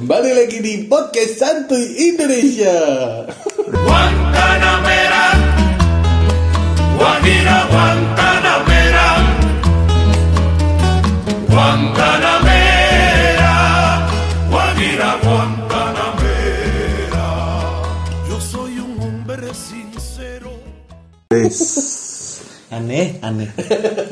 Kembali lagi di podcast Santuy Indonesia. Guantanamera, Guajira Guantanamera, Guantanamera, Guajira Guantanamera. Yo soy un hombre sincero. Wes. Aneh, aneh.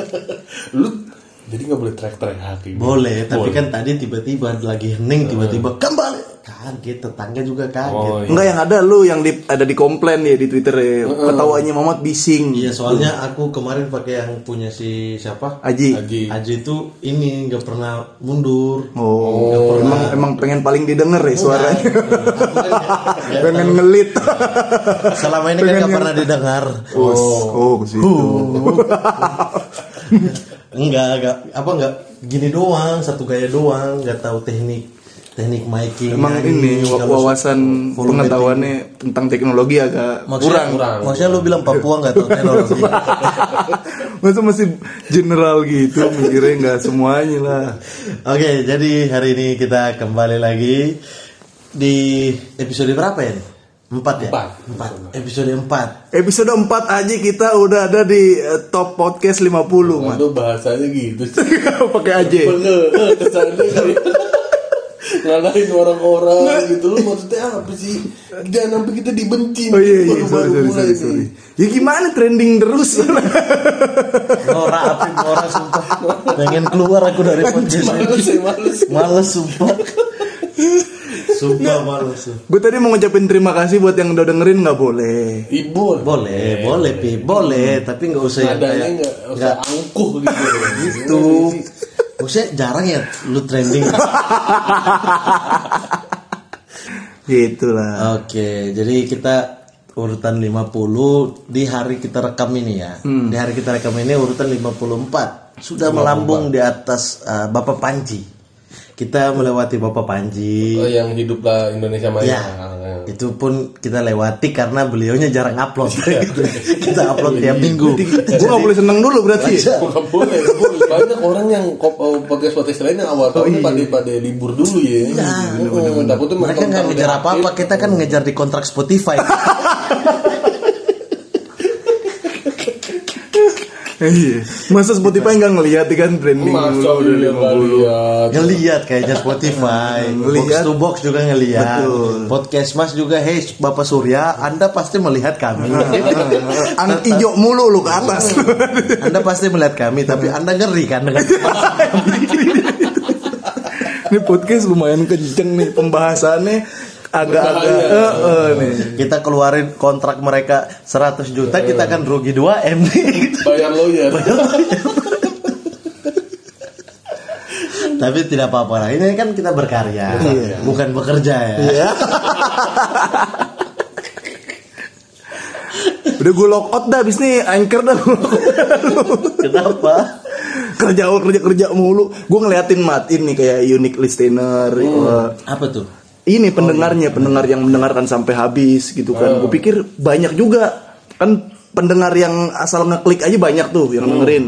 Lu jadi nggak boleh teriak-teriak gitu. Boleh, tapi Boleh. kan tadi tiba-tiba lagi hening, tiba-tiba kembali. Kaget, tetangga juga kaget. Oh, iya. Enggak yang ada lu yang di, ada di komplain ya di Twitter ya. Ketawanya Mamat bising. Iya, soalnya aku kemarin pakai yang punya si siapa? Aji. Aji. Aji itu ini nggak pernah mundur. Oh, emang emang pengen paling didengar ya suaranya. Kan nggak pengen ngelit. Selama ini kan nggak pernah didengar. Oh, oh ke situ. Enggak, enggak apa enggak gini doang, satu gaya doang, nggak tahu teknik teknik miking. Emang ini wawasan pengetahuannya tentang teknologi agak Maksudnya, kurang. kurang. maksudnya lu bilang Papua nggak tahu teknologi. Masa masih general gitu mikirnya nggak semuanya lah. Oke, jadi hari ini kita kembali lagi di episode berapa ya? Empat ya? Empat. Empat. Episode empat. Episode 4 aja kita udah ada di eh, top podcast 50, Mat. Lu bahasanya gitu sih. Pakai aja. Kesannya ngalahin orang-orang gitu lu maksudnya apa sih jangan sampai kita dibenci Oh iya iya baru-baru sorry sorry mulai sorry, sorry. Ya gimana trending terus? Nora apin Nora sumpah. Pengen keluar aku dari podcast ini. males ya males Males sumpah. Sumpah males. Gue tadi mau ngucapin terima kasih buat yang udah dengerin nggak boleh. ibu Boleh, boleh pi, boleh, tapi nggak usah yang kayak nggak angkuh gitu gitu. Maksudnya jarang ya lu trending. Gitulah. Oke, jadi kita urutan 50 di hari kita rekam ini ya. Di hari kita rekam ini urutan 54. Sudah melambung di atas uh, Bapak Panji. Kita melewati Bapak Panji. oh, yang hiduplah Indonesia Maya Ya, itu pun kita lewati karena beliaunya jarang upload. kita upload tiap minggu. Gue nggak boleh seneng dulu berarti. Nggak boleh. Banyak orang yang podcast podcast lain yang awal tahun pada pada libur dulu ya. Oh, takutnya Mereka nggak ngejar apa-apa, kita kan ngejar di kontrak Spotify. Iya. Masa Spotify nggak ngeliat kan trending Masa dulu udah iya nggak 50. lihat. ngeliat kayaknya Spotify, box Ngeliat. to box juga ngeliat, Betul. podcast Mas juga, hey Bapak Surya, Anda pasti melihat kami. Ang ijo mulu lu ke atas. anda pasti melihat kami, tapi Anda ngeri kan dengan Ini podcast lumayan kenceng nih pembahasannya agak-agak eh, eh, nih. kita keluarin kontrak mereka 100 juta, kita akan rugi 2 M nih. Bayar lawyer. Tapi tidak apa-apa lah. Ini kan kita berkarya, bukan bekerja ya. Iya. Udah gue lock out dah abis nih anchor dah out. Kenapa? kerja kerja kerja mulu gue ngeliatin mat ini kayak unique listener eh, Apa tuh? Ini pendengarnya pendengar yang mendengarkan sampai habis gitu kan. Gue pikir banyak juga. Kan pendengar yang asal ngeklik aja banyak tuh yang dengerin.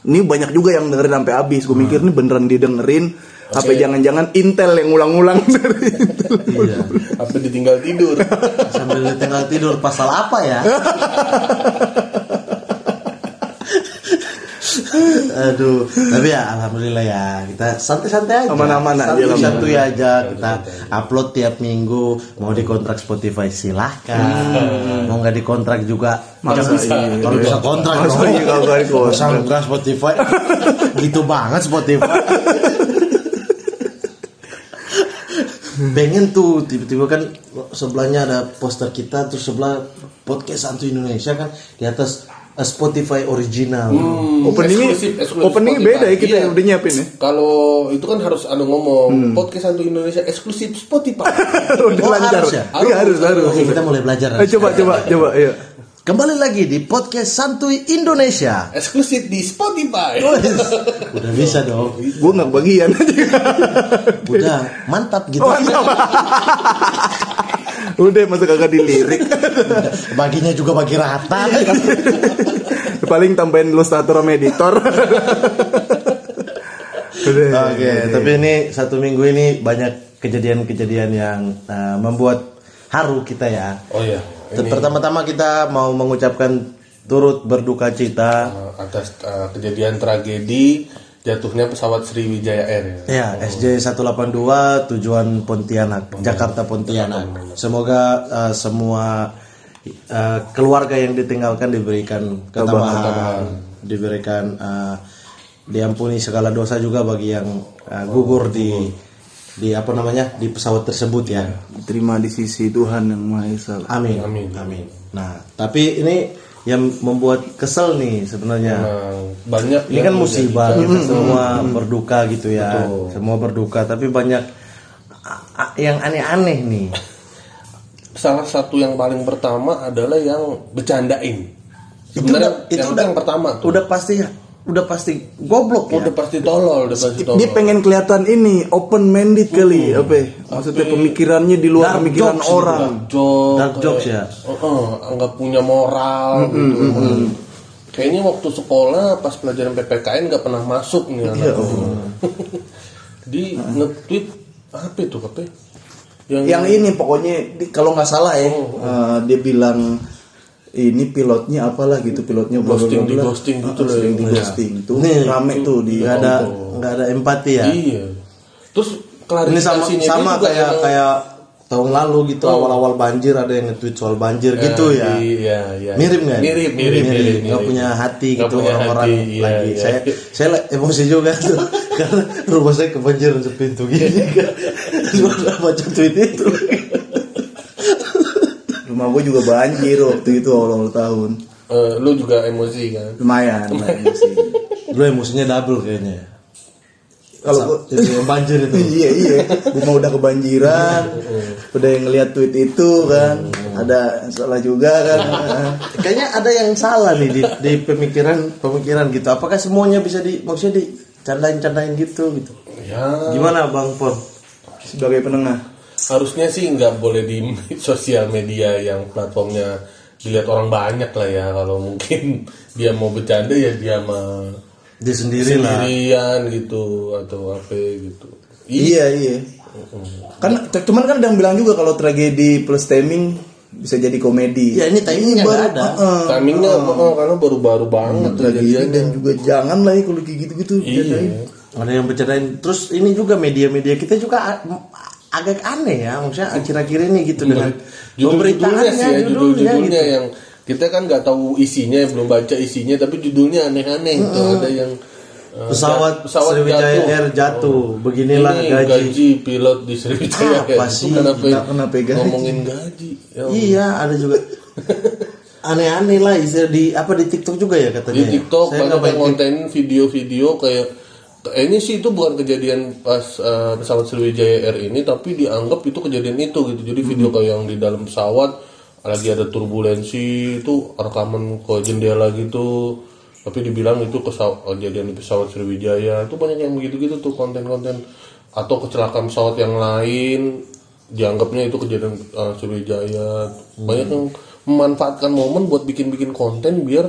Ini banyak juga yang dengerin sampai habis. Gue mikir ini beneran didengerin. Apa jangan-jangan Intel yang ngulang-ngulang? Dari Intel. Iya. Apa ditinggal tidur? Sambil tinggal tidur pasal apa ya? Aduh, tapi ya alhamdulillah ya kita santai-santai aja. Aman-aman aja, Santai-santai aja kita upload tiap minggu. Mau dikontrak Spotify silahkan. Mau nggak dikontrak juga. Masa bisa. iya. Kalau bisa kontrak Masa dong. iya kalau? Masa nggak Spotify. gitu banget Spotify. pengen tuh tiba-tiba kan sebelahnya ada poster kita terus sebelah podcast Santu Indonesia kan di atas Spotify original. Openingnya Eksklusif, eksklusif openingnya Spotify. beda ya kita Iya. yang udah nyiapin ya? Kalau itu kan harus anu ngomong podcast Santu Indonesia eksklusif Spotify. udah Oh, lancar. harus ya? iya harus harus. Oke kita mulai belajar. Eh, coba coba coba iya. Kembali lagi di podcast Santuy Indonesia. Eksklusif di Spotify. udah bisa dong. Gue nggak bagian udah mantap gitu udah masa kagak dilirik baginya juga bagi rata paling tambahin ilustrator sama editor. Oke, tapi ini satu minggu ini banyak kejadian-kejadian yang uh, membuat haru kita ya. Oh ya, ini Pertama-tama kita mau mengucapkan turut berduka cita uh, atas uh, kejadian tragedi jatuhnya pesawat Sriwijaya Air ya. ya SJ 182 tujuan Pontianak, Jakarta Pontianak. Semoga uh, semua uh, keluarga yang ditinggalkan diberikan ketabahan, diberikan uh, diampuni segala dosa juga bagi yang uh, gugur di di apa namanya di pesawat tersebut ya. Terima di sisi Tuhan yang Maha Esa. Amin. Amin. Amin. Nah, tapi ini yang membuat kesel nih sebenarnya. Nah, banyak Ini kan musibah kita semua berduka gitu ya. Semua berduka tapi banyak yang aneh-aneh nih. salah satu yang paling pertama adalah yang bercandain. Sebenarnya itu yang, udah- yang pertama tuh. Udah pasti udah pasti goblok ya. Udah pasti tolol, udah pasti tolol. Dia pengen kelihatan ini open minded kali, apa? ya? Maksudnya pemikirannya di luar Dark pemikiran jokes orang. Jok, Dark jokes ya. Heeh, nggak punya moral gitu. Kayaknya waktu sekolah pas pelajaran PPKN nggak pernah masuk nih anak. Di nge-tweet apa itu apa? Yang, Yang ini pokoknya kalau nggak salah ya, eh, dia bilang ini pilotnya apalah gitu pilotnya Ghosting, bla di bla. ghosting Ah, gitu loh sering di ghosting itu Nih, rame tuh di nggak ada nggak ada empati ya. Iya. Terus Ini sama sama kayak kayak tahun lalu gitu awal-awal banjir ada yang nge-tweet soal banjir gitu ya. Iya, iya. Mirip nggak? Mirip, mirip, mirip. Nggak mirip. punya hati gitu orang-orang iya, lagi. iya. Saya saya emosi juga tuh karena rumah saya kebanjiran sepintu gini kan. Cuma baca tweet itu. Rumah gue juga banjir waktu itu awal-awal tahun Eh, lu juga emosi kan? lumayan lumayan sih Lu emosinya double kayaknya. ya. kalau gua- itu yang banjir itu. iya iya rumah udah kebanjiran udah yang ngeliat tweet itu kan ada yang salah juga kan Kayaknya ada yang salah nih di, di pemikiran pemikiran gitu. Apakah semuanya bisa di maksudnya dicandain-candain gitu gitu. Ya, Gimana Bang Pon? sebagai penengah harusnya sih nggak boleh di sosial media yang platformnya dilihat orang banyak lah ya. Kalau mungkin dia mau bercanda ya dia mah Dia sendiri lah. sendirian gitu atau apa gitu. iya iya kan cuman kan ada yang bilang juga kalau tragedi plus timing bisa jadi komedi Ya ini timingnya baru- ada. Heeh. Timingnya oh, karena baru-baru banget tragedi dan juga jangan lah ya kalau kayak gitu-gitu Iya. Ada yang bercandain. Terus ini juga media-media kita juga agak aneh ya. Maksudnya akhir-akhir ini gitu dengan judul-judulnya sih ya judulnya judul-judulnya gitu. yang kita kan nggak tahu isinya belum baca isinya tapi judulnya aneh-aneh itu ada yang eh, Pesawat, pesawat Sriwijaya jatuh. Air jatuh. Beginilah Ini gaji. pilot di Sriwijaya Apa Air. sih? Kenapa, Kenapa- kenapa gaji? ngomongin gaji ya, Iya, ada juga aneh-aneh lah istilah di apa di TikTok juga ya katanya. di ya? TikTok Saya banyak yang konten video-video kayak ini sih itu bukan kejadian pas eh, pesawat Sriwijaya Air ini tapi dianggap itu kejadian itu gitu. Jadi video Hmm. kayak yang di dalam pesawat lagi ada turbulensi itu rekaman ke jendela gitu. Tapi dibilang itu kejadian di pesawat Sriwijaya. Itu banyak yang begitu-gitu tuh konten-konten. Atau kecelakaan pesawat yang lain dianggapnya itu kejadian eh, Sriwijaya. Banyak yang memanfaatkan momen buat bikin-bikin konten biar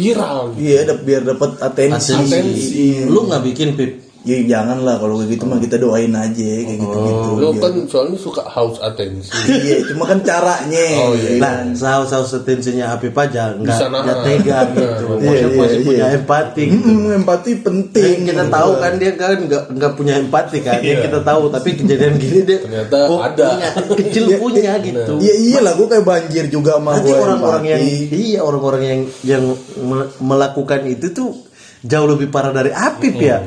viral gitu. iya biar dapat atensi, Atensi. Lu nggak bikin pip. Ya jangan lah kalau kayak gitu mah kita doain aja kayak gitu gitu Lo kan soalnya suka haus atensi. iya cuma kan caranya Oh, iya. Nah, saus-saus tensinya Apip aja nggak nggak tega gitu. Iya, Maksudnya iya, masih iya. punya empati gitu. Hmm, empati penting Yang kita tahu kan dia kan nggak nggak punya empati kan. Yang Iya. kita tahu tapi kejadian gini dia Ternyata kok ada. punya, kecil punya gitu. Iya iyalah gue kayak banjir juga gue orang-orang yang iya orang-orang yang yang me- melakukan itu tuh jauh lebih parah dari Apip ya.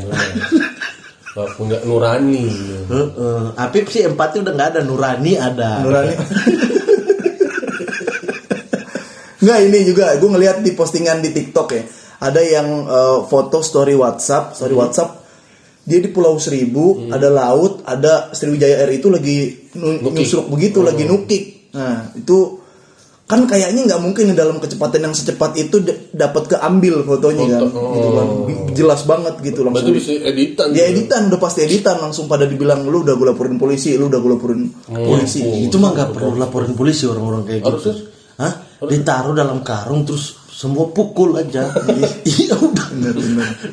Gak punya nurani. Heeh. Apip sih empati udah nggak ada, Nurani ada. Nurani Nggak ini juga gue ngeliat di postingan di TikTok ya ada yang eh, foto story WhatsApp story WhatsApp dia di Pulau Seribu ada laut ada Sriwijaya Air itu lagi nu- Nukik. nyusruk begitu lagi nukik nah itu kan kayaknya nggak mungkin di dalam kecepatan yang secepat itu dapat keambil fotonya kan Foto, gitu kan jelas banget gitu Berarti langsung bisa editan. dia gitu. editan udah pasti editan langsung pada dibilang lu udah gue laporin polisi lu udah gue laporin polisi Itu mah nggak perlu laporin polisi orang-orang kayak gitu. Hah? Ditaruh dalam karung terus semua pukul aja. Iya udah.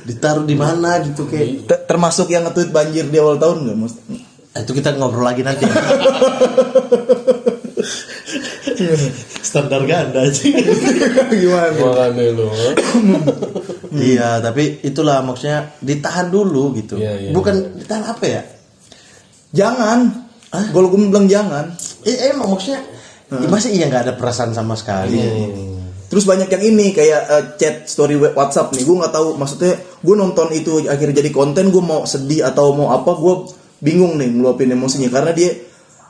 Ditaruh di mana gitu kayak. Ter- termasuk yang nge-tweet banjir di awal tahun nggak mas itu kita ngobrol lagi nanti. Standar ganda aja. Gimana? Makanya lo. Iya, tapi itulah maksudnya ditahan dulu gitu. Iya, iya. Bukan ditahan apa ya? Jangan. Gue gue bilang jangan. Eh, emang maksudnya masih iya nggak ada perasaan sama sekali. Terus banyak yang ini kayak eh, chat story web WhatsApp nih. Gue nggak tahu maksudnya gue nonton itu akhirnya jadi konten gue mau sedih atau mau apa gue bingung nih ngeluapin emosinya karena dia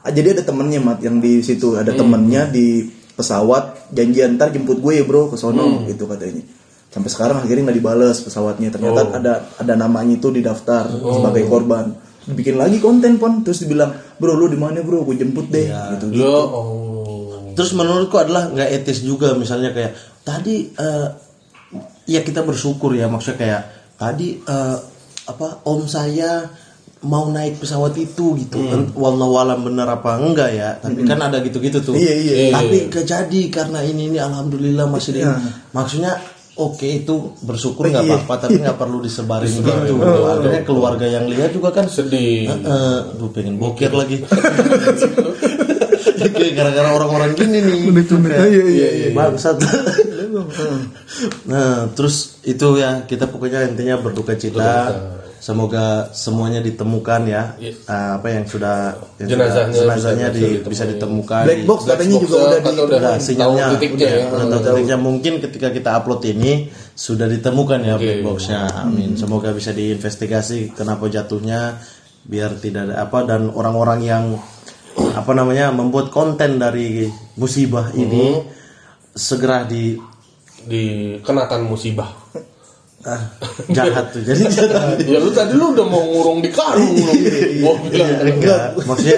jadi ada temennya mat yang di situ ada temennya di pesawat janjian ntar jemput gue ya bro ke sono gitu katanya. Sampai sekarang akhirnya nggak dibales pesawatnya. Ternyata ada ada namanya itu di daftar sebagai korban. Bikin lagi konten pon terus dibilang bro lu di mana bro gue jemput deh gitu. Lo oh. Terus menurutku adalah nggak etis juga misalnya kayak tadi eh, ya kita bersyukur ya maksudnya kayak tadi eh, apa om saya mau naik pesawat itu gitu kan wallahu alam bener apa enggak ya tapi kan ada gitu-gitu tuh Iya, iya, iya. tapi gak jadi karena ini ini alhamdulillah masih di maksudnya oke itu bersyukur nggak apa-apa tapi nggak perlu disebarin gitu akhirnya keluarga yang lihat juga kan sedih. Eh, gue pengen bokir lagi. Gara-gara orang-orang gini nih. Kayak, Iya, iya, iya. Bangsat. nah, terus itu ya kita pokoknya intinya berduka cita. Semoga semuanya ditemukan ya. Iya. Ah, apa yang sudah yang Jenazahnya sudah- jenazahnya bisa- di- bisa bisa ditemukan. Black box katanya juga udah di udah Udah sinyalnya tahu titiknya ya. udah tahu titiknya mungkin ketika kita upload ini sudah ditemukan ya black boxnya amin semoga bisa diinvestigasi kenapa jatuhnya biar tidak ada apa dan orang-orang yang apa namanya membuat konten dari musibah ini segera di Dikenakan musibah. Ah, jahat tuh jadi jahat. Ya lu tadi lu udah mau ngurung di karung lu. Gua bilang. Iya, enggak. Maksudnya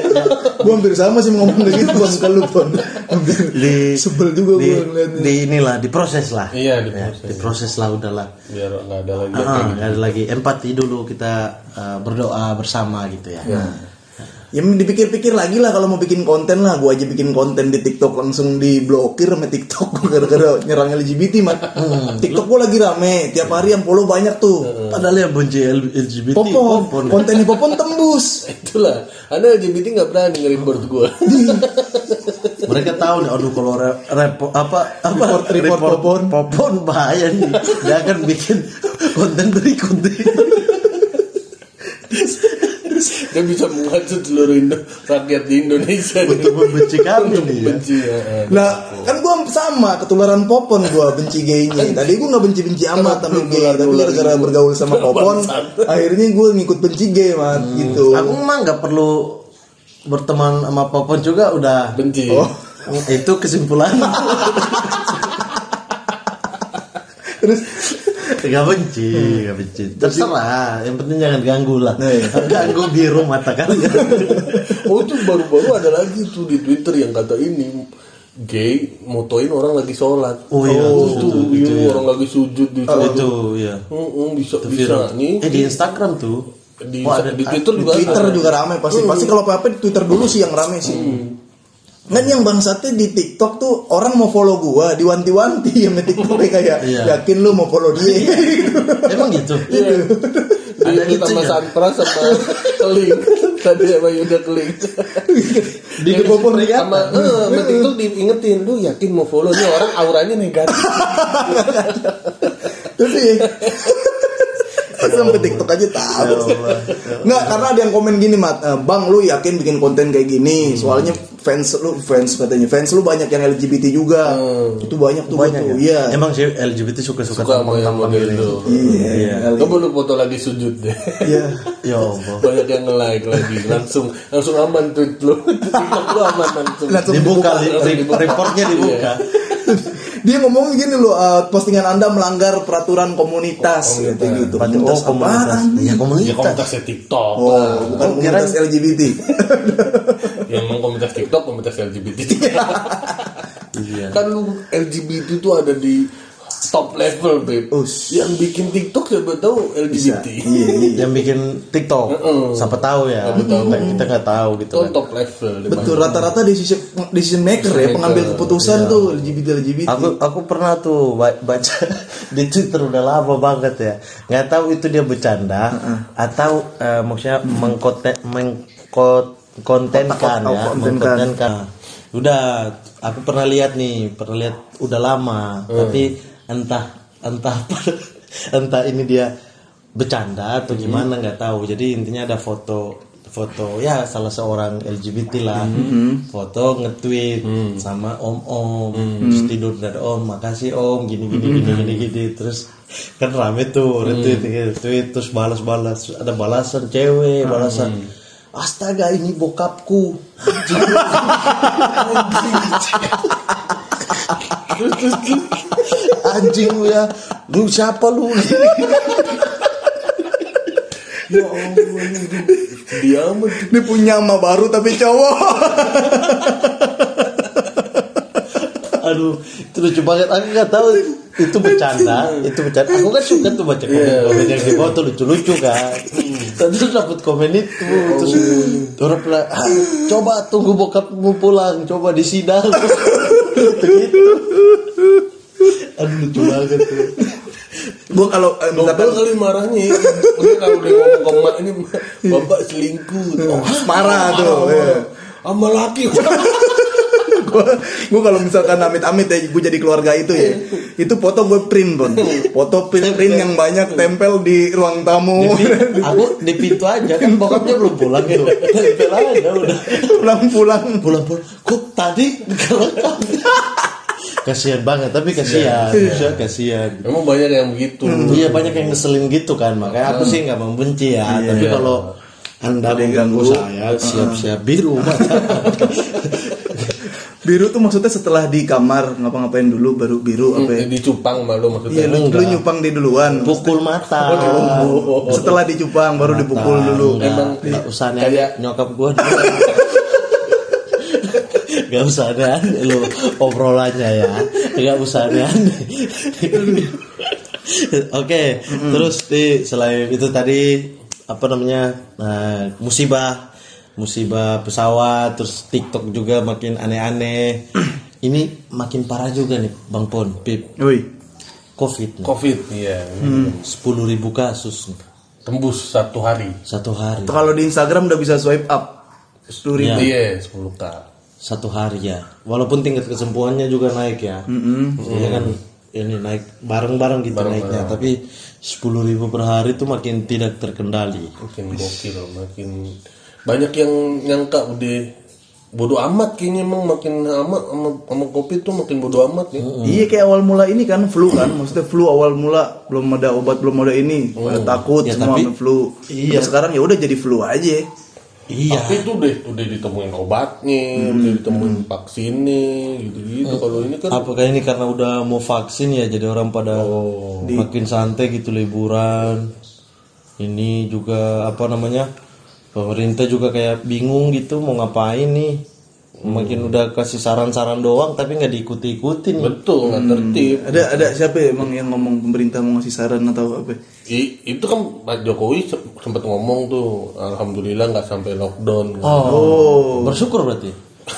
gue hampir sama sih ngomong kayak gitu bang ke lu pon di sebel juga di, gue ngeliatnya. di inilah diproses lah. Iya, Ya, diproses. diproses lah udahlah. Biar nggak ada lagi nggak ada lagi. Empati dulu kita uh, berdoa bersama gitu ya. ya dipikir-pikir lagi lah kalau mau bikin konten lah gue aja bikin konten di TikTok langsung diblokir sama TikTok gara-gara nyerang LGBT mat TikTok gue lagi rame tiap hari yang follow banyak tuh Padahal yang benci LGBT Popon, popon. konten Popon tembus. Itulah, anda LGBT nggak berani nge-report gua. Mereka tahu nih, aduh kalau re- repo apa apa Report- report popon. popon bahaya nih. Dia akan bikin konten berikutnya. Dia bisa menghasut seluruh Indo, rakyat di Indonesia. Untuk membenci kami nih ya. Benci ya. Nah, kan gua sama ketularan Popon gua benci gaynya. Tadi gua nggak benci-benci amat sama gay, tapi gara-gara bergaul sama Popon, akhirnya gua ngikut benci gay, mat gitu. Aku mah nggak perlu berteman sama popon juga udah Benci. Oh. itu kesimpulan. Terus Gak benci, gak benci. Terserah, yang penting jangan ganggu lah. Iya. Ganggu biru mata kalian. Oh itu baru-baru ada lagi tuh di Twitter yang kata ini gay motoin orang lagi sholat. Oh, iya, itu, iya, orang lagi sujud di sholat. itu ya. Bisa bisa nih Eh di Instagram tuh. di, Oh, ada- di Twitter di juga Twitter ada. juga rame pasti. Pasti kalau apa-apa di Twitter dulu sih yang rame sih. Kan yang bangsatnya di TikTok tuh orang mau follow gua diwanti-wanti sama TikTok kayak Iya. yakin lu mau follow dia. Emang gitu. Iya. Di Ada itu sama itunya. Sanpras sama Keling tadi sama Yuda Keling Di Popon sama eh, sama TikTok diingetin lu yakin mau follow nih orang auranya negatif Terus ya. Sampai TikTok aja tahu. Nggak, karena ada yang komen gini, Mat. "Eh, Bang, lu yakin bikin konten kayak gini? Soalnya fans lu fans katanya. Fans lu banyak yang LGBT juga. Itu banyak tuh Banyak tuh. ya. Iya. Emang sih LGBT suka-suka suka sama yang tampang-tampang model gini. itu Iya. Coba lu foto lagi sujud deh Iya. Ya Allah. banyak yang nge-like lagi langsung langsung aman tweet lu TikTok lu aman langsung Langsung Dibuka, dibuka. reportnya dibuka. Dia ngomong gini loh, eh, postingan Anda melanggar peraturan komunitas, komunitas. gitu gitu. Berarti, Komunitas oh komunitas. Ya ya komunitas. komunitasnya TikTok Oh, lah. bukan Oh, komunitas kirain- LGBT. yang emang komunitas TikTok komunitas LGBT Iya. kan lu LGBT itu ada di top level beb Us. yang bikin TikTok siapa tahu LGBT Iya, iya. Yang bikin TikTok. Siapa tahu ya. Kita kita nggak tahu gitu itu kan. top level Betul rata-rata decision decision maker ya, pengambil keputusan tuh LGBT LGBT. Aku aku pernah tuh ba- baca di Twitter udah lama banget ya. Nggak tahu itu dia bercanda atau eh, maksudnya mengkote meng mengkontenkan ya, kontenkan. mengkontenkan. Udah, aku pernah lihat nih, pernah lihat udah lama, tapi entah entah entah ini dia bercanda atau gimana nggak tahu. Jadi intinya ada foto foto ya salah seorang LGBT lah. Foto nge-tweet sama om om terus tidur dari om makasih om gini gini gini gini gini. Terus kan rame tuh retweet retweet terus balas balas ada balasan cewek balasan. Astaga ini bokapku. Terus terus terus, anjing lu ya. Lu siapa lu? Dia amat Ini punya nama baru tapi cowok. aduh itu lucu banget. Aku nggak tahu. Itu bercanda. Itu bercanda. Aku kan suka tuh baca komen. Komen yang di bawah tuh lucu lucu kan. Terus dapat komen itu. Terus orang bilang "Ah, coba tunggu bokapmu pulang. Coba di sidang gitu aduh lucu banget tuh. Gue kalau eh, misalkan kali marahnya Mungkin kalau dia ngomong ke ini Bapak selingkuh. Oh, marah tuh. iya. Sama laki. Gue gue kalau misalkan amit-amit ya gue jadi keluarga itu ya. Itu foto gue print pun foto print, print yang banyak tempel di ruang tamu. Di- aku di pintu aja kan bokapnya belum pulang gitu. Tempel aja udah. Pulang-pulang pulang-pulang kok tadi kerekam kasihan banget tapi kasihan. ya, kasihan. Emang banyak yang begitu iya banyak yang ngeselin gitu kan makanya aku sih nggak membenci ya tapi kalau anda yang mengganggu ganggu. saya siap-siap biru mata biru tuh maksudnya setelah di kamar ngapa-ngapain dulu baru biru apa ya? Di cupang malu iya maksudnya lu, lu nyupang di duluan. Pukul mata. Setelah dicupang baru dipukul dulu. Emang nggak usah aneh kayak- nyokap gua Gak usah aneh lu obrolannya ya. Gak usah aneh Oke Terus di selain itu tadi Apa namanya nah, Musibah. Musibah pesawat Terus TikTok juga makin aneh-aneh. Ini makin parah juga nih Bang Pon Pip. Woi Covid nih. Covid Iya. 10 ribu kasus nih. Tembus satu hari. Satu hari. Kalau di Instagram udah bisa swipe up. Sepuluh ribu. Iya 10 k satu hari ya. Walaupun tingkat kesembuhannya juga naik ya. Iya kan ini naik bareng-bareng gitu naiknya. Tapi sepuluh ribu per hari itu makin tidak terkendali. Makin gokil Makin Banyak yang nyangka udah Bodoh amat kayaknya emang makin amat sama, sama covid tuh makin bodoh amat ya. Iya kayak awal mula ini kan flu kan, maksudnya flu awal mula belum ada obat belum ada ini, pada takut Ya, semua tapi- sama flu. Iya. Tapi sekarang ya udah jadi flu aja. Iya. Tapi itu udah udah ditemuin obatnya, udah ditemuin vaksinnya, gitu-gitu. Kalau ini kan apakah ini karena udah mau vaksin ya jadi orang pada makin santai gitu liburan. Ini juga apa namanya pemerintah juga kayak bingung gitu mau ngapain nih makin udah kasih saran-saran doang tapi nggak diikuti-ikuti nih betul nggak tertib. Ada ada siapa ya emang yang ngomong pemerintah mau ngasih saran atau apa? I- itu kan Pak Jokowi se- sempat ngomong tuh, alhamdulillah nggak sampai lockdown. Oh, bersyukur berarti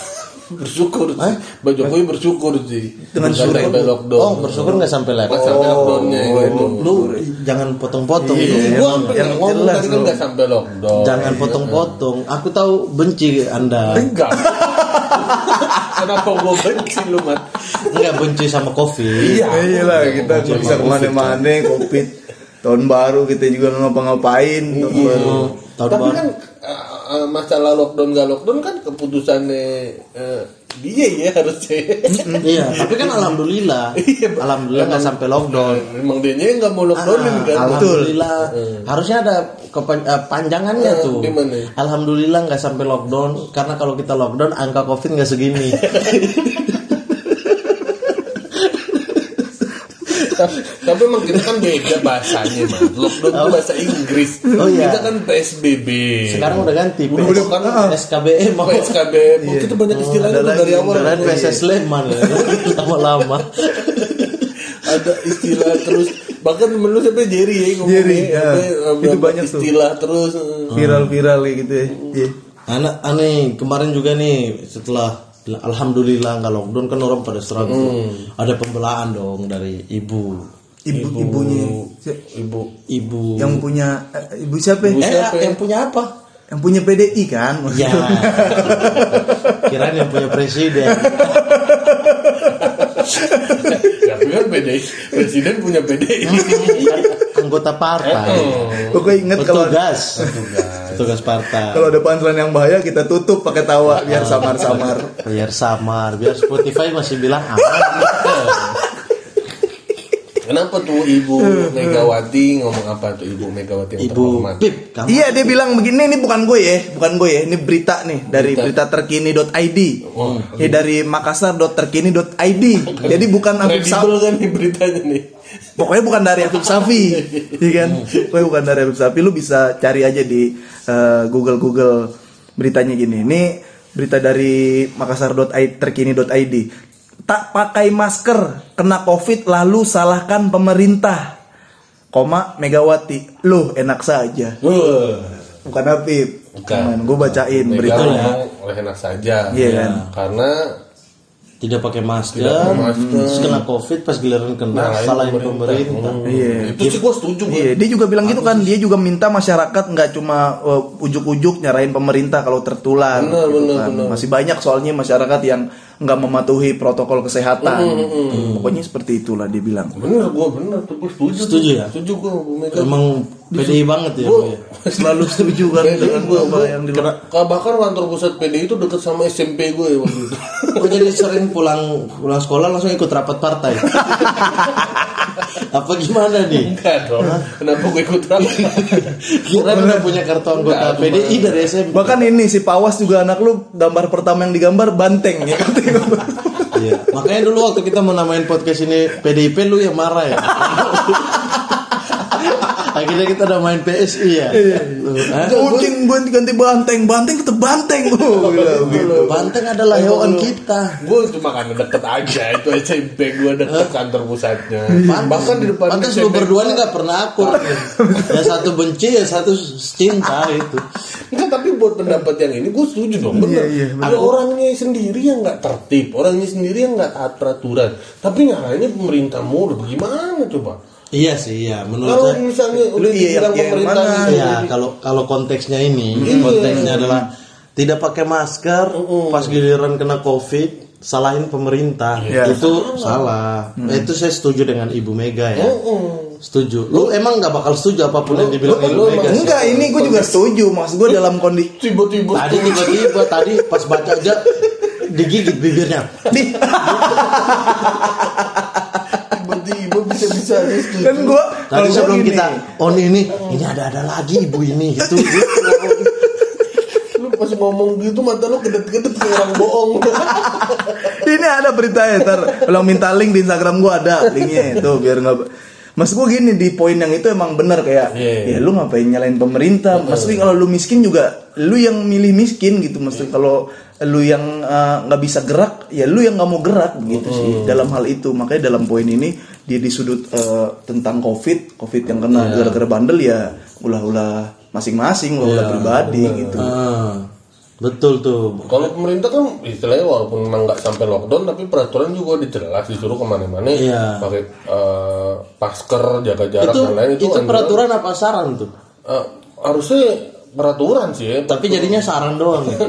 bersyukur sih. Pak Jokowi bersyukur sih. Dengan syukur. sampai lockdown. oh bersyukur nggak sampai Nggak level sampai lockdownnya gitu. lu jangan potong-potong Iya. Gua yang ngomong tadi kan nggak sampai lockdown. jangan potong-potong aku tahu benci anda Enggak. Kenapa gua benci lu, Mat? nggak benci sama covid Iya. iya lah kita nggak bisa ke mana-mana, covid. Tahun baru kita juga ngapa-ngapain. Tahun baru. tahun Tapi baru kan eh, eh, masalah lockdown nggak lockdown kan keputusannya eh, dia ya harusnya. iya tapi kan alhamdulillah Iya, alhamdulillah nggak sampai lockdown Emang dia nggak mau lockdownin kan? Ah, Alhamdulillah. Harusnya ada kepan- eh, panjangannya Eh, tuh. gimana? Alhamdulillah nggak sampai lockdown karena kalau kita lockdown angka covid nggak segini. Tapi emang kita kan beda bahasanya, Mas. Lockdown itu bahasa Inggris. Oh, iya. Kita kan PSBB. Sekarang udah ganti. Udah, PS- kan SKBM mau PSKB. Oh, kita banyak istilahnya ada tuh dari awal. Kalian PSS Sleman ya. lama-lama. Ada istilah terus. Bahkan menurut siapa Jerry ya ngomongnya. Jerry, ya. Apa, Itu banyak tuh. istilah terus. Viral-viral kayak gitu ya. Iya. Anak aneh kemarin juga nih setelah alhamdulillah nggak lockdown kan orang pada struggle tuh. Ada pembelaan dong dari ibu. Ibu ibunya Ibu Ibu yang punya eh, ibu siapa? ya? eh siapa ya? yang punya apa? yang punya PDI kan Ya. Kirain yang punya presiden. Tapi kan PDI, presiden punya PDI. Anggota partai. pokoknya inget kalau Petugas. Petugas partai. kalau ada punchline yang bahaya kita tutup pakai tawa biar samar-samar Biar samar, biar Spotify masih bilang aman. Kenapa tuh Ibu Megawati ngomong apa tuh Ibu Megawati yang Ibu terhormat? Pip, kamu Iya dia bilang begini ini bukan gue ya, bukan gue ya, ini berita nih dari berita, terkini.id. Ya dari makassar.terkini.id. Jadi bukan Safi, Kredibel kan nih beritanya nih. Pokoknya bukan dari Afif Safi, iya kan? Pokoknya bukan dari Afif Safi. Lu bisa cari aja di eh, Google Google beritanya gini. Ini berita dari makassar.terkini.id. Tak pakai masker, kena covid lalu salahkan pemerintah. Koma Megawati, lu enak saja. Wah. Bukan Habib. Bukan. Gue bacain Mega beritanya. enak saja. Iya kan? Karena tidak pakai masker, Tidak pakai masker. terus kena covid pas giliran kena Nyalain salahin pemerintah. Hmm. Iya. Itu sih gue setuju. Iya, dia juga bilang gitu kan. Dia juga minta masyarakat nggak cuma uh, ujuk-ujuk nyarain pemerintah kalau tertular. Benar, gitu benar, kan. benar. Masih banyak soalnya masyarakat yang nggak mematuhi protokol kesehatan. Hmm, Pokoknya seperti itulah dia bilang. Bener gue bener tuh gue setuju. Setuju ya? Setuju Mega. Emang PDI banget ya. Gua- Bu, ya? Selalu setuju kan PDI dengan gua, apa yang di kena- ka- bahkan kantor pusat PDI itu deket sama SMP gue ya waktu itu. Oh jadi sering pulang pulang sekolah langsung ikut rapat partai. Apa gimana nih? Enggak dong. Kenapa gue ikut rapat? Kira udah punya kartu anggota PDI dari SMP. Bahkan ini si Pawas juga anak lu gambar pertama yang digambar banteng ya. Iya. Makanya dulu waktu kita mau namain podcast ini PDIP lu yang marah ya. Akhirnya kita udah main PSI ya. Lu, hah? Kucing gue ganti banteng, banteng tetep banteng. Oh, bilang gitu. Banteng adalah hewan kita. Gue cuma karena deket aja itu SMP gue deket kantor pusatnya. Bahkan di depan Pantes lu SMP berdua nih gak pernah akur. ya satu benci ya satu cinta itu. Enggak tapi buat pendapat yang ini gue setuju dong bener. iya, Ada orangnya sendiri yang nggak tertib, orangnya sendiri yang nggak taat peraturan. Tapi nyalainnya pemerintah mulu. Bagaimana coba? Iya sih, iya. Menurut Kalau saya misalnya Lu iya, yang pemerintah mana? gitu, ya kalau kalau konteksnya ini, Iya. konteksnya adalah tidak pakai masker pas giliran kena covid salahin pemerintah Iya. itu salah itu saya setuju dengan ibu Mega ya Mm-mm. setuju lu emang nggak bakal setuju apa pun yang dibilang lu- ibu lu Mega emang- sih? Enggak, ini gue juga setuju. Maksud gue dalam kondisi tiba-tiba tadi tiba-tiba tadi pas baca aja digigit bibirnya Di- tiba-tiba bisa-bisa dia setuju. Kan gue tadi sebelum kita on ini ini ada-ada lagi ibu ini. Gitu, gitu. lu pas ngomong gitu mata lu kedet-kedet kayak orang bohong. ini ada beritanya ntar. Kalau minta link di Instagram gue ada linknya. Itu biar nggak Mas gue gini di poin yang itu emang bener kayak Iya. ya lu ngapain nyalain pemerintah? Maksudnya kalau lu miskin juga lu yang milih miskin gitu maksudnya kalau lu yang uh, nggak bisa gerak ya lu yang nggak mau gerak gitu sih dalam hal itu. Makanya dalam poin ini dia di sudut uh, tentang covid covid yang kena gara-gara bandel ya ulah-ulah masing-masing ulah-ulah pribadi gitu Ah, betul tuh Kalau pemerintah kan istilahnya walaupun memang nggak sampai lockdown tapi peraturan juga udah jelas disuruh ke mana-mana Iya. pakai eh, masker jaga jarak itu dan lain itu, anjuran. peraturan apa saran tuh Eh, harusnya peraturan sih ya. tapi jadinya saran doang ya?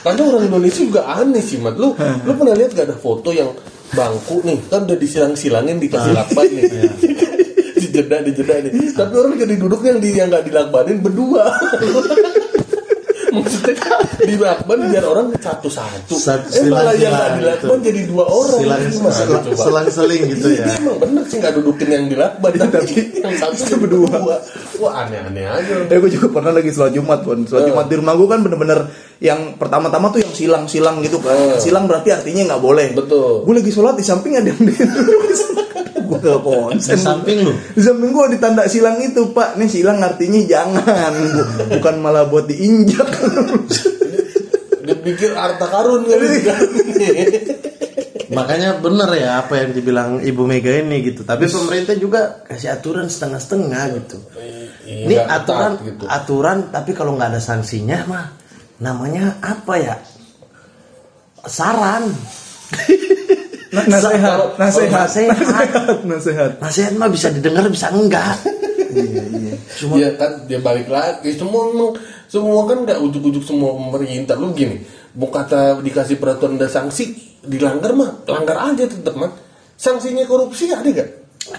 Karena orang Indonesia juga aneh sih, Mat. Lu lu pernah lihat gak ada foto yang bangku nih, kan udah disilang-silangin dikasih lakban nih. dijeda dijeda nih. Tapi orang jadi duduk yang di yang nggak dilakbanin berdua. Maksudnya di lakban biar orang satu-satu. Sat- eh malah yang nggak silang-silang dilakban gitu. jadi dua orang. Silang- Gimana selang- coba? selang-seling gitu ya. Iya, emang bener sih nggak dudukin yang dilakban tapi yang satu jadi berdua. Wah aneh-aneh aja. Eh gue juga pernah lagi sholat Jumat pun Sholat Jumat di rumah gue kan bener-bener Yang pertama-tama tuh yang silang-silang gitu kan Silang berarti artinya nggak boleh Betul. Gue lagi sholat di samping ada yang Gue ke di konsen samping lu? Di samping gue ditanda silang itu pak. Nih silang artinya jangan. Bu- Bukan malah buat diinjak. Dia pikir harta karun kali. Juga. makanya bener ya apa yang dibilang ibu Mega ini gitu. Tapi pemerintah juga kasih aturan setengah-setengah gitu. Iya, ini aturan ketat gitu. aturan tapi kalau nggak ada sanksinya mah namanya apa ya? Saran Nah, Nasehat Nasehat Nasehat. Nasehat nasihat. Mah bisa didengar bisa enggak? Iya iya. Cuma Iya kan dia balik lagi. Semua memang semua kan nggak ujuk-ujuk semua pemerintah. Lu gini mau kata dikasih peraturan dan sanksi dilanggar mah langgar aja tetap mah sanksinya korupsi ada gak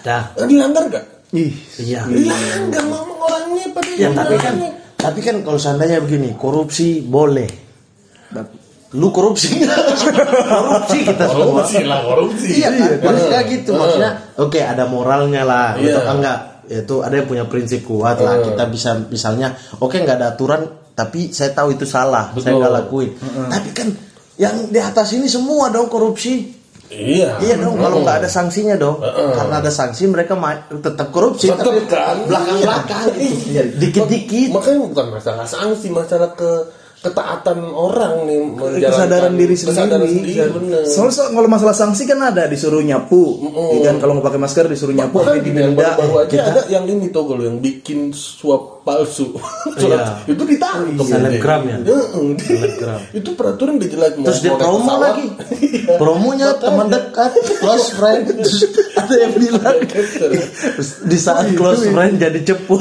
ada. Eh, dilanggar gak Ih, iya. Dilanggar ngomong orangnya pada ya tapi kan tapi kan kalau seandainya begini korupsi boleh lu korupsi. Korupsi kita semua. korupsi lah korupsi. Iya kan? Maksudnya gitu maksudnya oke ada moralnya lah Iya. gitu enggak itu ada yang punya prinsip kuat lah kita bisa misalnya oke nggak ada aturan tapi saya tahu itu salah saya nggak lakuin. Tapi kan yang di atas ini semua dong korupsi. Iya. Iya dong kalau nggak ada sanksinya dong. Karena ada sanksi mereka tetap korupsi Tetep tapi kan? belakang belakang Iya. dikit-dikit. Makanya bukan masalah sanksi masalah ke ketaatan orang nih menjalankan kesadaran diri kesadaran sendiri. sendiri. Bener Soalnya so- kalau masalah sanksi kan ada disuruh nyapu, ya kan? Kalau nggak pakai masker disuruh nyapu, Bahkan sampai yang didenda. baru-baru aja ada yang ini tuh kalau yang bikin suap palsu. Surat- itu ditangkap. Selebgram ya? Heeh, di- Selebgram. itu peraturan udah jelas mau terus dia mau promo lagi. Promonya teman dekat close friend. Terus ada yang bilang. Di saat close friend jadi cepu.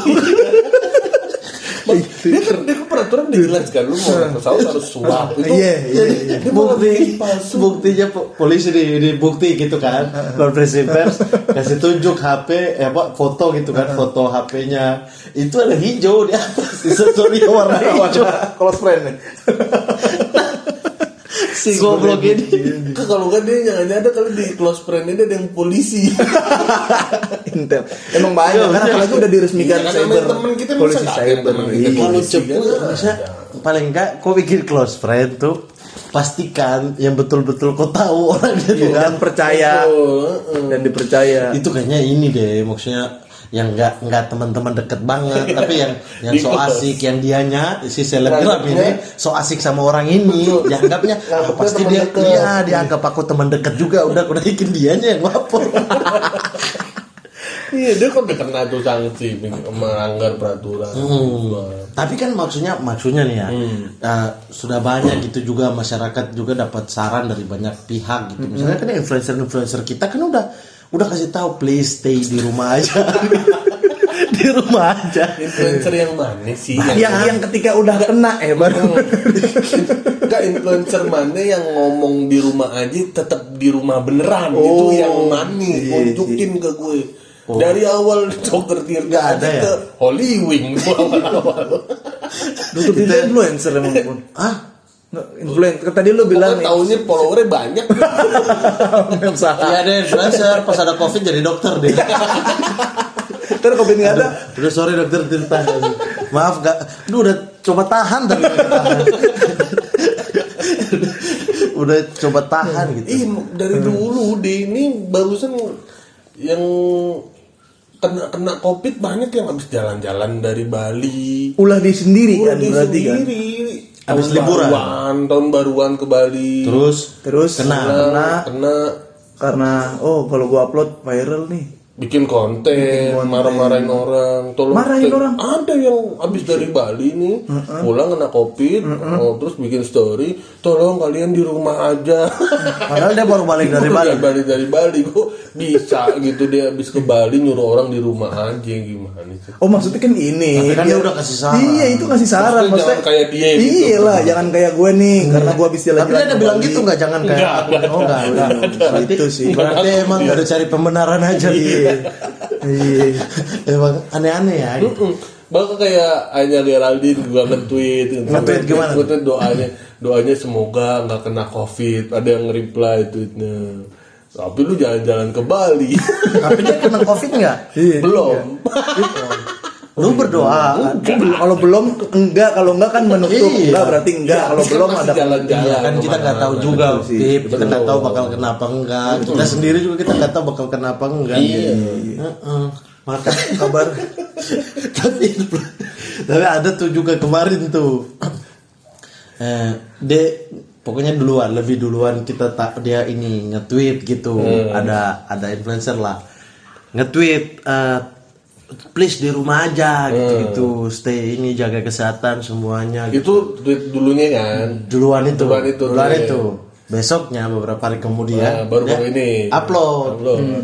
Dia kan dia kan kan lu mau naik pesawat harus suap. Itu Iya, iya, iya. bukti buktinya po- polisi di, di bukti gitu kan. Konferensi pers kasih tunjuk HP eh, apa foto gitu kan foto HP-nya itu ada hijau di atas di story warna hijau. Close friend nih. si goblok ini kalau kan dia jangan ada kali di close friend ini ada yang polisi Intel. Emang banyak kan apalagi udah diresmikan Iya, cyber. temen kita polisi cyber. temen kita Iya. kalau polisi cepu kan? maksudnya paling enggak kau bikin close friend tuh pastikan yang betul-betul kau tahu orangnya tuh kan Dan percaya dan dipercaya. itu kayaknya ini deh maksudnya yang enggak enggak teman-teman deket banget tapi yang yang so Di asik yang dianya si selebgram ini so asik sama orang ini dianggapnya ah, pasti dia deket. iya dianggap aku teman dekat juga udah udah bikin dianya yang lapor. Iya dia kan kena tuh sanksi melanggar peraturan. Tapi kan maksudnya maksudnya nih ya, uh, sudah banyak gitu juga masyarakat juga dapat saran dari banyak pihak gitu. Misalnya kan influencer-influencer kita kan udah udah kasih tahu please stay di rumah aja. di rumah aja. Influencer yang mana sih? Yang yang ketika udah kena eh baru Enggak influencer mana yang ngomong di rumah aja tetap di rumah beneran Oh, itu yang mana iya, tunjukin ke gue. Dari awal dokter Tirta Nggak ada ya? ke Holy Wing awal-awal. Itu influencer emang. Ah, Influencer tadi lu bilang taunya followernya banyak. iya ada influencer pas ada covid jadi dokter deh. Ntar covid nggak ada. Udah sorry dokter Tirta. Maaf gak, lu udah coba tahan tapi udah coba tahan gitu. Ih, dari dulu deh ini barusan yang kena kena covid banyak yang habis jalan-jalan dari Bali. Ulah di sendiri Udah kan dia berarti kan. Habis liburan. baruan, tahun baruan ke Bali. Terus Terus Kena. kena kena karena oh kalau gua upload viral nih. Bikin konten, marah-marahin orang, tolong Marahin te- orang? Ada yang habis dari Bali nih, pulang kena covid, oh, terus bikin story, tolong kalian di rumah aja. padahal dia baru balik dari Bali. Udah balik dari Bali kok bisa gitu dia habis ke Bali nyuruh orang di rumah aja gimana sih? Oh maksudnya kan ini. Tapi kan dia biar- udah kasih saran. Iya itu kasih saran. Maksudnya jangan kayak dia gitu. Iya lah, jangan kayak gue nih, karena gue habis jalan-jalan. Tapi dia ada bilang Bali. gitu nggak jangan kayak Nggak, aku. Oh enggak, enggak. Berarti Itu sih. Berarti emang nggak ada cari pembenaran aja. Iya. Iya. emang aneh-aneh ya. gitu. Mm. Bahkan kayak Anya Geraldine juga nge-tweet gitu. Nge-tweet gimana? Nge-tweet doanya doanya semoga nggak kena covid ada yang reply tweetnya tapi lu jalan-jalan ke Bali Tapi dia kena covid nggak? Iya. belum Lu berdoa. Kalau belum enggak, kalau enggak kan menutup. Iya. Enggak berarti enggak. Kalau Kan belum ada jalan-jalan Iya kan kita nggak tahu juga, sih. Kita nggak tahu bakal kenapa enggak. Kita sendiri juga kita nggak tahu bakal kenapa enggak. Iya. Heeh. Maka kabar tapi tapi ada tuh juga kemarin tuh eh de pokoknya duluan lebih duluan kita tak dia ini nge-tweet gitu ada ada influencer lah nge-tweet eh, please di rumah aja gitu gitu stay ini jaga kesehatan semuanya gitu. itu tweet dulunya kan duluan itu Duluan itu, duluan itu besoknya beberapa hari kemudian Nah, baru-baru dia ini. upload Upload. Hmm.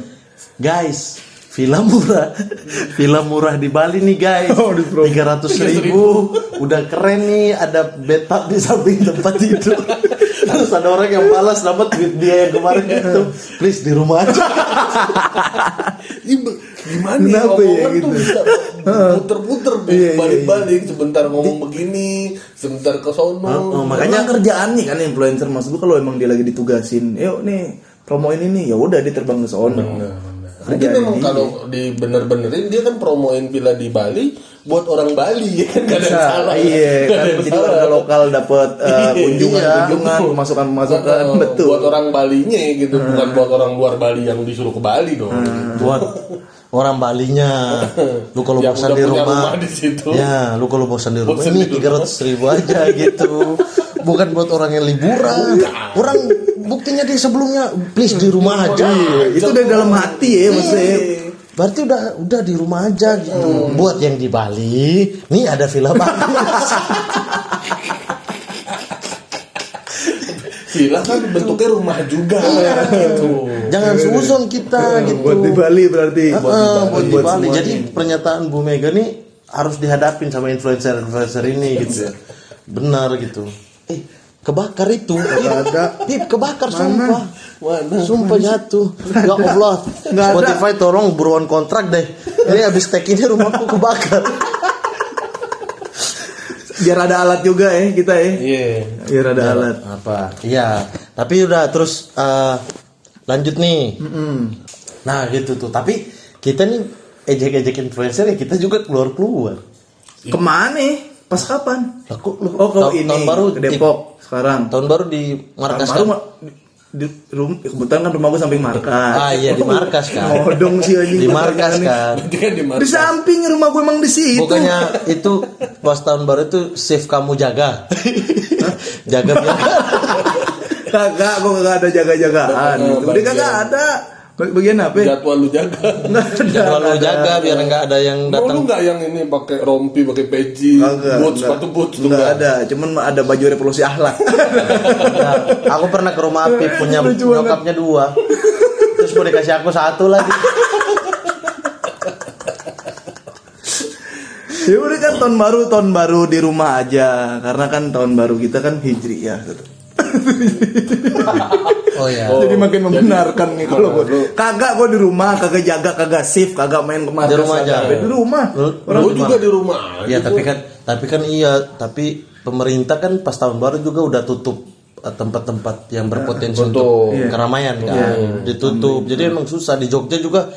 guys Villa murah, villa murah di Bali nih guys, tiga ratus ribu, udah keren nih, ada bathtub di samping tempat itu. Terus ada orang yang balas dapat duit dia yang kemarin itu, please di rumah aja. Gimana ya Kenapa ya gitu? tuh bisa puter-puter Iya, iya, balik-balik sebentar ngomong begini sebentar ke sono. Oh, makanya kerjaan nih kan influencer maksud lu kalau emang dia lagi ditugasin, yuk nih promoin ini. Ya udah dia terbang ke sono. Mungkin memang kalau di bener-benerin dia kan promoin villa di Bali buat orang Bali ya kan? Bisa, salah. iya kan jadi warga lokal dapat Iya. kunjungan-kunjungan, pemasukan-pemasukan, Heeh, betul. buat orang Balinya gitu bukan buat orang luar Bali yang disuruh ke Bali dong Buat orang Balinya, lu kalau Yang bosan di rumah, rumah di situ. ya lu kalau bosan di rumah Bosan ini tiga ratus ribu aja gitu, bukan buat orang yang liburan. Orang buktinya di sebelumnya, please di rumah aja. Itu dari dalam hati ya maksudnya. Berarti udah udah di rumah aja gitu. Buat yang di Bali, nih ada villa bagus. villa kan bentuknya rumah juga gitu Jangan suzon kita gitu. Buat di Bali berarti. Heeh, buat di Buat Bali. semuanya. Jadi pernyataan Bu Mega nih harus dihadapin sama influencer-influencer ini gitu ya. Benar gitu. Eh, kebakar itu. Ada. Pip, kebakar sumpah. Mana? Sumpah jatuh. Ya Allah. Spotify tolong buruan kontrak deh. Ini habis tag ini rumahku kebakar. Biar ada alat juga ya kita ya. iya Biar ada alat. Apa? Iya. Tapi udah terus eh, lanjut nih. Nah, gitu tuh. Tapi kita nih ejek-ejek influencer ya kita juga keluar-keluar. Ke mana? Pas kapan? Aku, Oh, kalau tahun- ini tahun baru ke Depok sekarang. Tahun baru di markas Baru kan? Di, di rum, kebetulan kan rumah gue samping markas. Ah iya di markas kan. Odong sih anjing. Di markas kan. Kan di Di markas samping rumah gue emang di situ. Bukannya itu pas tahun baru itu save kamu jaga. jaga biar Kagak, gue kagak ada jaga-jagaan Oh, gitu. Dia kagak ada. Bag- Bagian apa? ya? jadwal lu jaga jadwal lu jaga biar nggak ada yang Mau lu datang. nggak yang ini pakai rompi, pakai peci, boots, sepatu boots tuh Nggak nggak? ada, cuman ada baju revolusi akhlak. Nah, aku pernah ke rumah Apip punya nyokapnya dua. Terus mau dikasih aku satu lagi. ya udah kan tahun baru, tahun baru di rumah aja. Karena kan tahun baru kita kan hijri ya. Oh ya. Oh, jadi makin jadi- membenarkan nih kalau Oh, gue kagak gue di rumah kagak jaga kagak shift kagak main ke markas Di rumah aja. kagak. di rumah. Orang Lu juga di rumah. Iya tapi kan tapi kan iya tapi pemerintah kan pas tahun baru juga udah tutup eh, tempat-tempat yang berpotensi Betul. untuk Iya. keramaian kan? Ditutup. Jadi emang susah. Di Jogja juga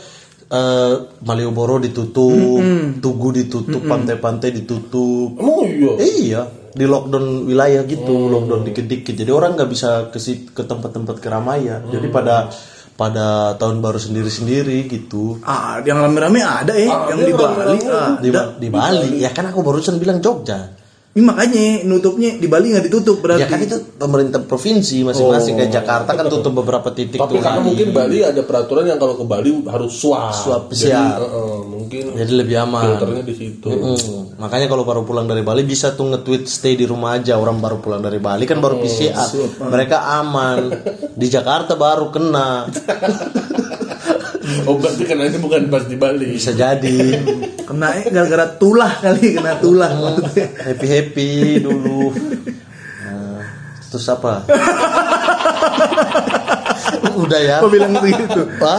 eh, Malioboro ditutup Tugu ditutup pantai-pantai ditutup. Emang iya. Eh, iya di lockdown wilayah gitu lockdown dikit-dikit. Jadi orang nggak bisa ke ke tempat-tempat keramaian. Jadi pada pada tahun baru sendiri-sendiri gitu. Ah yang rame-rame ada ya yang di Bali ah, di, ada. di Bali. Ya kan aku barusan bilang Jogja Ini makanya nutupnya di Bali nggak ditutup berarti Ya kan itu pemerintah provinsi masing-masing kayak Jakarta kan tutup beberapa titik Tapi tuh karena mungkin Bali ada peraturan yang kalau ke Bali harus swab. Swab Jadi, PCR. eh, mungkin jadi lebih aman. filternya di situ. Mm-mm. Makanya kalau baru pulang dari Bali bisa tuh nge-tweet stay di rumah aja orang baru pulang dari Bali kan baru PCR. Mereka aman. Di Jakarta baru kena. Oh berarti kan ini bukan pas di Bali. Bisa jadi. kena eh, gara-gara tulah kali kena tulah Happy happy dulu. Nah, terus apa? Udah ya. apa bilang begitu Apa?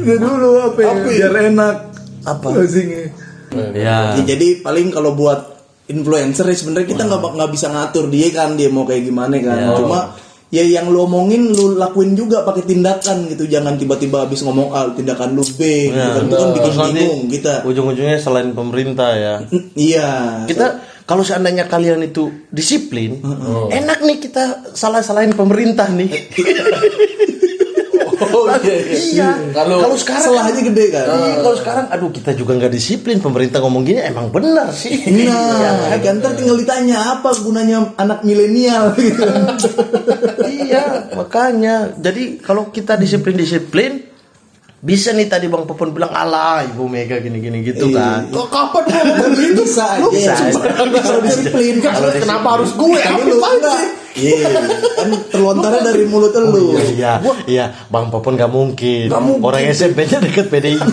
udah dulu apa ya biar enak Apa? closingnya Ya. Ya, jadi paling kalau buat influencer ya sebenarnya kita nggak nggak bisa ngatur dia kan dia mau kayak gimana kan. Cuma ya yang lu omongin lu lakuin juga pakai tindakan gitu. Jangan tiba-tiba habis ngomong A tindakan lu B. gitu kan. Itu kan bikin bingung kita. ujung-ujungnya selain pemerintah ya. Mm, Iya. kita kalau seandainya kalian itu disiplin enak nih kita salah salahin pemerintah nih Oh iya. iya Kalau kalau sekarang Salahnya gede kan. Iya, kalau sekarang aduh kita juga nggak disiplin pemerintah ngomong gini emang benar sih Nah, kan ntar tinggal ditanya apa gunanya anak milenial gitu. iya makanya jadi kalau kita disiplin disiplin bisa nih tadi bang Popon bilang alah ibu Mega gini gini gitu kan Kok kapan ngomong gitu? bisa aja. Bisa aja. Kalau disiplin kan kenapa harus gue? Kan Apa sih? Iya, kan terlontarnya dari mulut lu. iya iya bang Popon nggak mungkin orang SMP-nya deket PDIP